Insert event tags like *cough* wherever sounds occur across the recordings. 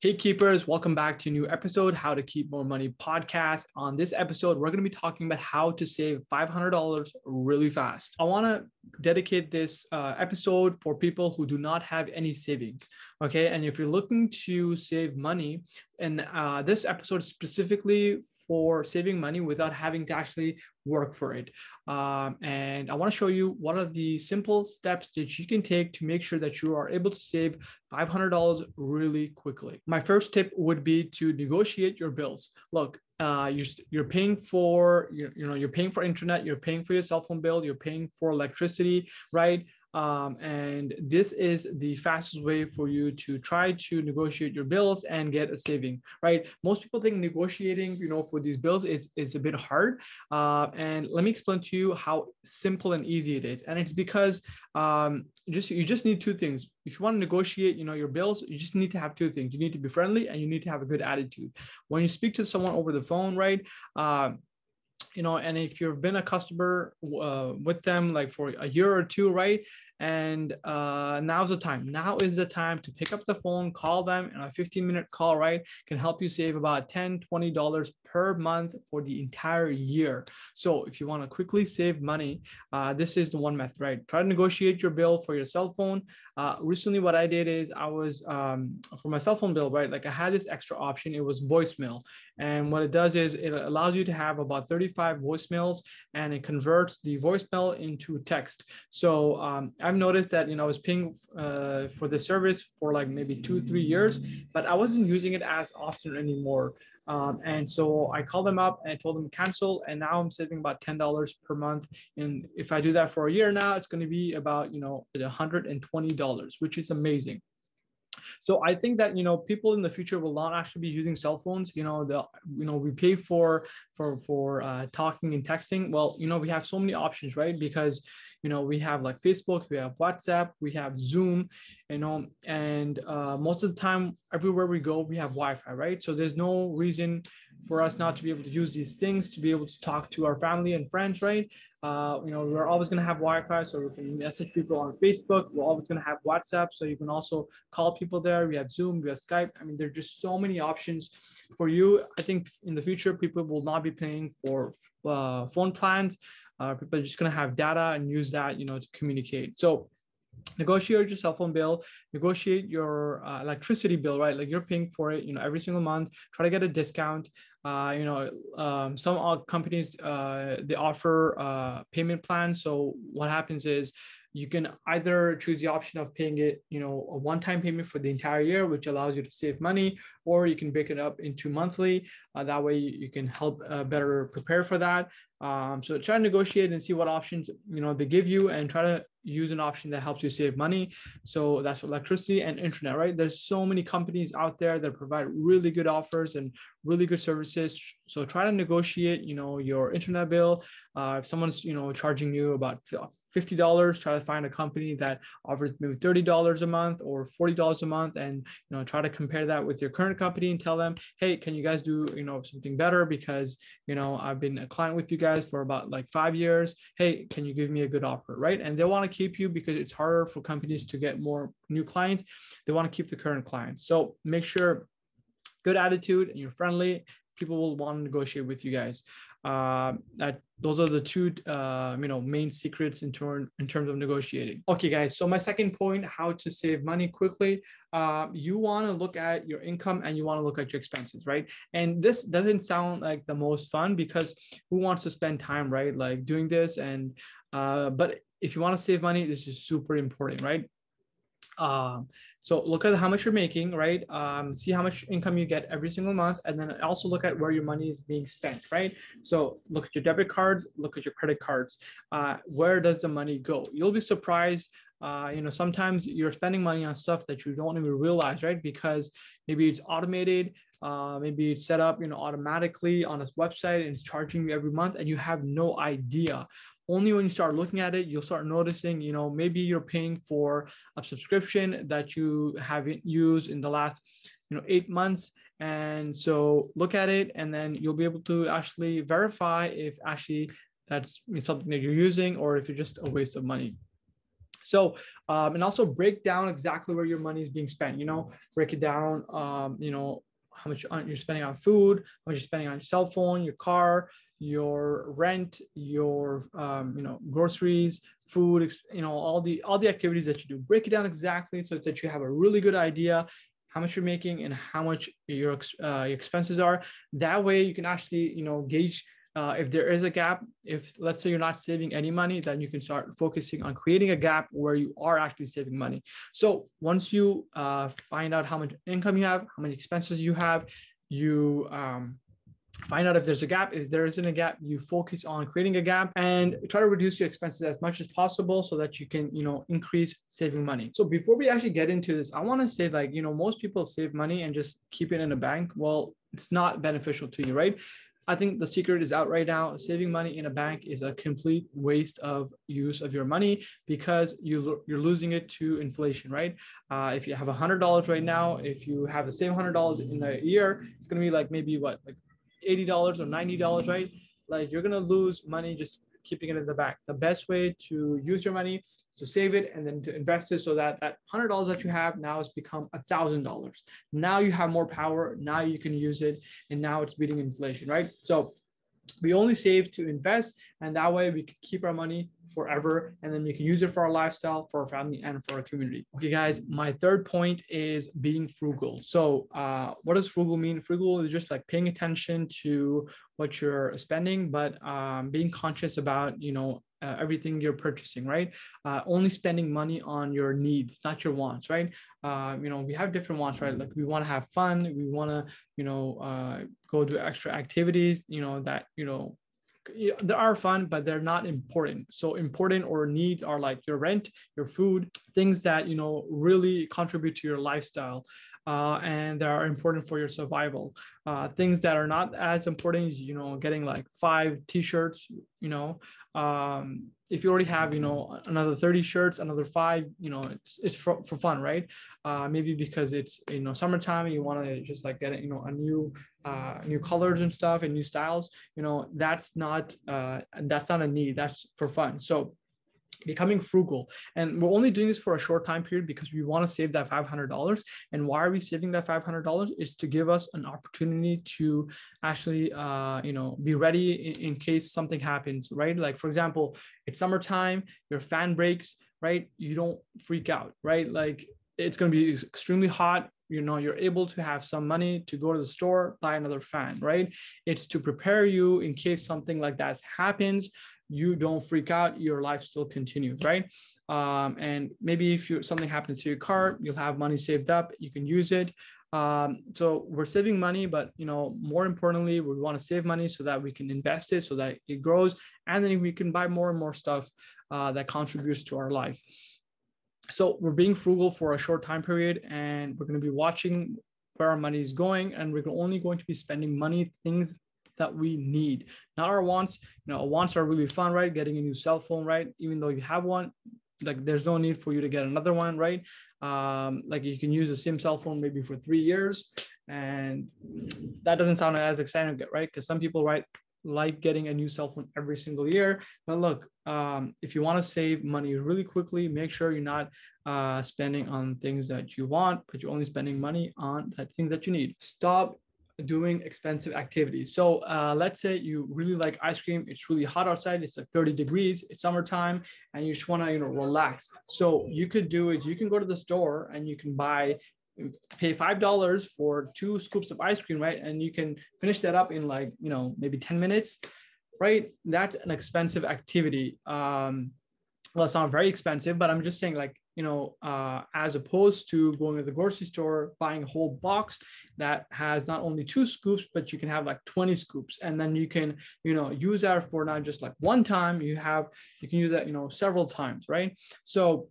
Hey, keepers, welcome back to a new episode, How to Keep More Money podcast. On this episode, we're going to be talking about how to save $500 really fast. I want to dedicate this uh, episode for people who do not have any savings. Okay. And if you're looking to save money, and uh, this episode is specifically for saving money without having to actually work for it. Um, and I want to show you what are the simple steps that you can take to make sure that you are able to save $500 really quickly. My first tip would be to negotiate your bills. Look, uh, you're, you're paying for you, you know you're paying for internet you're paying for your cell phone bill you're paying for electricity right um, and this is the fastest way for you to try to negotiate your bills and get a saving, right? Most people think negotiating, you know, for these bills is, is a bit hard. Uh, and let me explain to you how simple and easy it is. And it's because um, just you just need two things. If you want to negotiate, you know, your bills, you just need to have two things. You need to be friendly and you need to have a good attitude. When you speak to someone over the phone, right? Uh, you know and if you've been a customer uh, with them like for a year or two right and uh, now's the time. Now is the time to pick up the phone call them and a 15 minute call right can help you save about 10 20 dollars per month for the entire year. So if you want to quickly save money uh, this is the one method right? Try to negotiate your bill for your cell phone. Uh, recently what i did is i was um, for my cell phone bill right like i had this extra option it was voicemail. And what it does is it allows you to have about 35 voicemails and it converts the voicemail into text. So um, I've noticed that you know I was paying uh, for the service for like maybe two three years, but I wasn't using it as often anymore. Um, and so I called them up and I told them cancel, and now I'm saving about ten dollars per month. And if I do that for a year now, it's going to be about you know hundred and twenty dollars, which is amazing. So I think that you know people in the future will not actually be using cell phones. You know the you know we pay for for for uh, talking and texting. Well, you know we have so many options, right? Because you know we have like facebook we have whatsapp we have zoom you know and uh, most of the time everywhere we go we have wi-fi right so there's no reason for us not to be able to use these things to be able to talk to our family and friends right? Uh, you know we're always going to have wi-fi so we can message people on facebook. We're always going to have whatsapp so you can also call people there. We have zoom we have skype. I mean there's just so many options for you. I think in the future people will not be paying for uh, phone plans. Uh, people are just going to have data and use that, you know, to communicate. So negotiate your cell phone bill, negotiate your uh, electricity bill, right? Like you're paying for it, you know, every single month. Try to get a discount. Uh, you know, um, some companies uh, they offer uh, payment plans. So what happens is you can either choose the option of paying it, you know, a one-time payment for the entire year, which allows you to save money, or you can break it up into monthly. Uh, that way you can help uh, better prepare for that. Um, so try to negotiate and see what options, you know, they give you and try to use an option that helps you save money. So that's electricity and internet, right? There's so many companies out there that provide really good offers and really good services. So try to negotiate, you know, your internet bill. Uh, if someone's, you know, charging you about $50 try to find a company that offers maybe $30 a month or $40 a month and you know try to compare that with your current company and tell them hey can you guys do you know something better? Because you know i've been a client with you guys for about like five years. Hey can you give me a good offer? Right? And they want to keep you because it's harder for companies to get more new clients. They want to keep the current clients. So make sure good attitude and you're friendly. People will want to negotiate with you guys uh, that those are the two uh, you know main secrets in turn in terms of negotiating. Okay guys so my second point how to save money quickly. Uh, you want to look at your income and you want to look at your expenses right? And this doesn't sound like the most fun because who wants to spend time right like doing this? And uh, but if you want to save money this is super important right um, so look at how much you're making, right? Um, see how much income you get every single month, and then also look at where your money is being spent, right? So look at your debit cards, look at your credit cards. Uh, where does the money go? You'll be surprised. Uh, you know, sometimes you're spending money on stuff that you don't even realize, right? Because maybe it's automated, uh, maybe it's set up, you know, automatically on this website and it's charging you every month, and you have no idea only when you start looking at it you'll start noticing you know maybe you're paying for a subscription that you haven't used in the last you know eight months and so look at it and then you'll be able to actually verify if actually that's something that you're using or if it's just a waste of money So, um, and also break down exactly where your money is being spent. You know, break it down. Um, you know, how much you're spending on food, how much you're spending on your cell phone, your car, your rent, your um, you know groceries, food, you know all the all the activities that you do. Break it down exactly so that you have a really good idea how much you're making and how much your, uh, your expenses are. That way you can actually you know gauge uh, if there is a gap, if let's say you're not saving any money, then you can start focusing on creating a gap where you are actually saving money. So once you uh, find out how much income you have, how many expenses you have, you um, find out if there's a gap. If there isn't a gap, you focus on creating a gap and try to reduce your expenses as much as possible so that you can, you know, increase saving money. So before we actually get into this, I want to say like, you know, most people save money and just keep it in a bank. Well, it's not beneficial to you, right? I think the secret is out right now. Saving money in a bank is a complete waste of use of your money because you you're losing it to inflation, right? Uh, if you have a hundred dollars right now, if you have the same hundred dollars in a year, it's gonna be like maybe what like eighty dollars or ninety dollars, right? Like you're gonna lose money just keeping it in the bank. The best way to use your money is to save it and then to invest it so that that hundred dollars that you have now has become a thousand dollars. Now you have more power. Now you can use it, and now it's beating inflation, right? So we only save to invest, and that way we can keep our money forever, and then we can use it for our lifestyle, for our family, and for our community. Okay, guys, my third point is being frugal. So, uh, what does frugal mean? Frugal is just like paying attention to what you're spending, but um, being conscious about, you know, uh, everything you're purchasing, right? Uh, only spending money on your needs, not your wants, right? Uh, you know, we have different wants, right? Like we want to have fun, we want to, you know, uh, go do extra activities, you know, that you know, they are fun, but they're not important. So important or needs are like your rent, your food, things that you know really contribute to your lifestyle uh, and that are important for your survival. Uh, things that are not as important is, you know, getting like five t-shirts, you know, um, if you already have, you know, another 30 shirts, another five, you know, it's, it's for, for fun, right? Uh, maybe because it's, you know, summertime and you want to just like get, you know, a new, uh, new colors and stuff and new styles, you know, that's not, uh, that's not a need, that's for fun. So becoming frugal. And we're only doing this for a short time period because we want to save that $500 and why are we saving that $500 is to give us an opportunity to actually uh, you know be ready in, in case something happens right? Like for example it's summertime your fan breaks right? You don't freak out right? Like it's going to be extremely hot. You know you're able to have some money to go to the store buy another fan right? It's to prepare you in case something like that happens you don't freak out your life still continues right? Um, and maybe if you something happens to your car you'll have money saved up you can use it. Um, so we're saving money but you know more importantly we want to save money so that we can invest it so that it grows and then we can buy more and more stuff uh, that contributes to our life. So we're being frugal for a short time period and we're going to be watching where our money is going and we're only going to be spending money things that we need, not our wants. You know, wants are really fun, right? Getting a new cell phone, right? Even though you have one, like there's no need for you to get another one, right? Um, like you can use the same cell phone maybe for three years, and that doesn't sound as exciting, right? Because some people, right, like getting a new cell phone every single year. But look, um, if you want to save money really quickly, make sure you're not uh, spending on things that you want, but you're only spending money on the things that you need. Stop doing expensive activities. So uh, let's say you really like ice cream. It's really hot outside. It's like 30 degrees. It's summertime, and you just want to you know relax. So you could do is you can go to the store and you can buy pay five dollars for two scoops of ice cream, right? And you can finish that up in like you know maybe 10 minutes, right? That's an expensive activity. Um, well, it's not very expensive, but I'm just saying like you know, uh, as opposed to going to the grocery store, buying a whole box that has not only two scoops, but you can have like 20 scoops. And then you can, you know, use that for not just like one time, you have, you can use that, you know, several times, right? So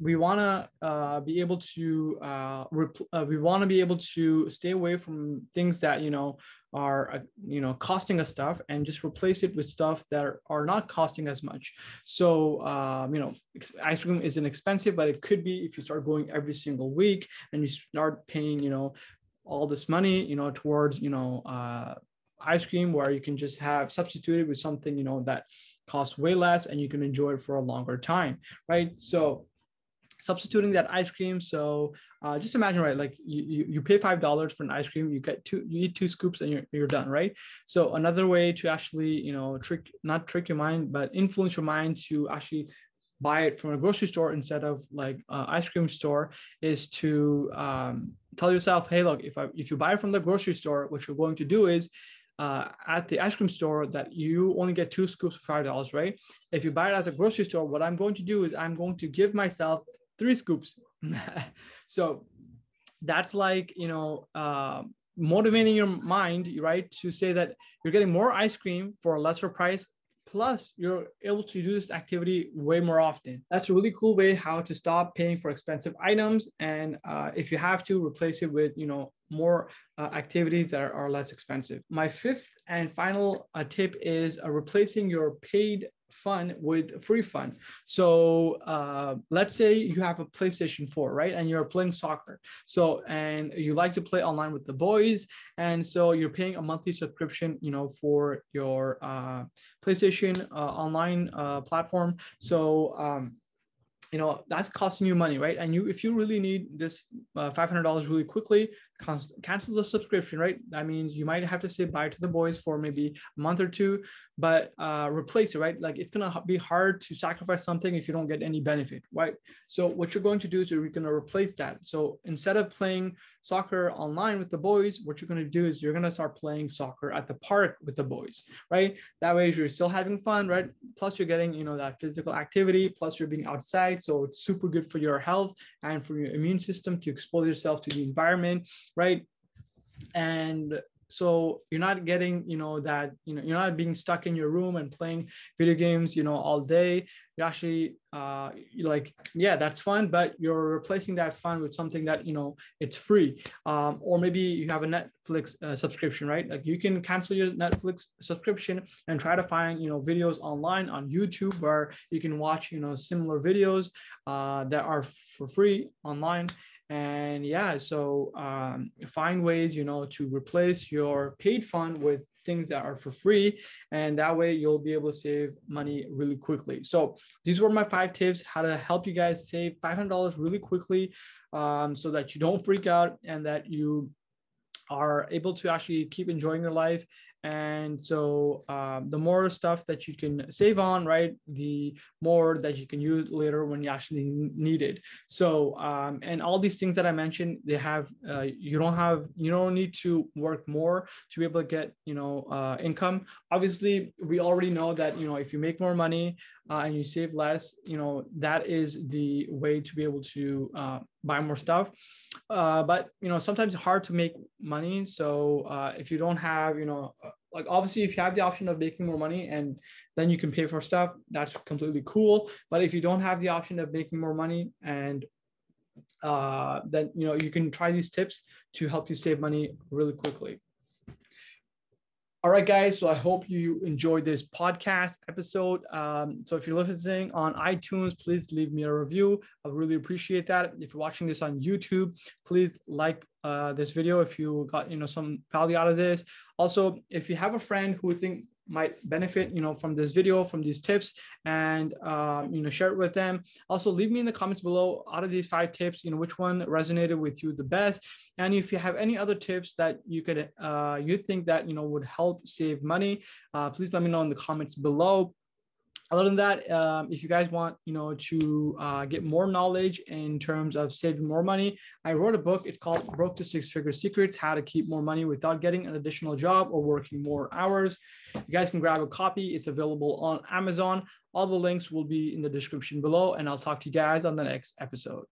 we want to uh, be able to uh, uh, we want to be able to stay away from things that you know are uh, you know costing us stuff and just replace it with stuff that are, are not costing as much. So um, you know ice cream isn't expensive but it could be if you start going every single week and you start paying you know all this money you know towards you know uh, ice cream where you can just have substituted with something you know that costs way less and you can enjoy it for a longer time right? So substituting that ice cream so uh, just imagine right like you, you, you pay five dollars for an ice cream you get two you eat two scoops and you're, you're done right so another way to actually you know trick not trick your mind but influence your mind to actually buy it from a grocery store instead of like uh, ice cream store is to um, tell yourself hey look if I, if you buy it from the grocery store what you're going to do is uh, at the ice cream store that you only get two scoops for five dollars, right? If you buy it at the grocery store, what I'm going to do is I'm going to give myself three scoops. *laughs* so that's like you know uh, motivating your mind, right, to say that you're getting more ice cream for a lesser price. Plus, you're able to do this activity way more often. That's a really cool way how to stop paying for expensive items, and uh, if you have to, replace it with you know more uh, activities that are, are, less expensive. My fifth and final uh, tip is uh, replacing your paid fun with free fun. So uh, let's say you have a PlayStation 4, right? And you're playing soccer. So, and you like to play online with the boys. And so you're paying a monthly subscription, you know, for your uh, PlayStation uh, online uh, platform. So, um, you know that's costing you money right and you if you really need this uh, $500 really quickly cancel the subscription right? That means you might have to say bye to the boys for maybe a month or two but uh, replace it right? Like it's to be hard to sacrifice something if you don't get any benefit right? So what you're going to do is you're to replace that. So instead of playing soccer online with the boys what you're to do is you're to start playing soccer at the park with the boys right? That way you're still having fun right? Plus you're getting you know that physical activity plus you're being outside? So it's super good for your health and for your immune system to expose yourself to the environment, right? And so you're not getting you know that you know you're not being stuck in your room and playing video games you know all day. You're actually uh you're like yeah that's fun but you're replacing that fun with something that you know it's free. Um, or maybe you have a netflix uh, subscription right? Like you can cancel your netflix subscription and try to find you know videos online on youtube where you can watch you know similar videos uh, that are for free online and yeah so um, find ways you know to replace your paid fund with things that are for free. And that way you'll be able to save money really quickly. So these were my five tips how to help you guys save $500 really quickly um, so that you don't freak out and that you are able to actually keep enjoying your life and so um, the more stuff that you can save on right the more that you can use later when you actually need it. So um, and all these things that i mentioned they have uh, you don't have you don't need to work more to be able to get you know uh, income. Obviously we already know that you know if you make more money uh, and you save less you know that is the way to be able to uh, buy more stuff. Uh, but you know sometimes it's hard to make money. So uh, if you don't have you know uh, like obviously if you have the option of making more money and then you can pay for stuff that's completely cool. But if you don't have the option of making more money and uh, then you know you can try these tips to help you save money really quickly all right, guys. So I hope you enjoyed this podcast episode. Um, so if you're listening on iTunes, please leave me a review. I really appreciate that. If you're watching this on YouTube, please like uh, this video if you got you know some value out of this. Also, if you have a friend who think might benefit you know from this video from these tips and uh, you know share it with them. Also leave me in the comments below out of these five tips you know which one resonated with you the best? And if you have any other tips that you could uh, you think that you know would help save money uh, please let me know in the comments below other than that, um, if you guys want, you know, to uh, get more knowledge in terms of saving more money, I wrote a book. It's called "Broke to Six Figure Secrets: How to Keep More Money Without Getting an Additional Job or Working More Hours." You guys can grab a copy. It's available on Amazon. All the links will be in the description below, and I'll talk to you guys on the next episode.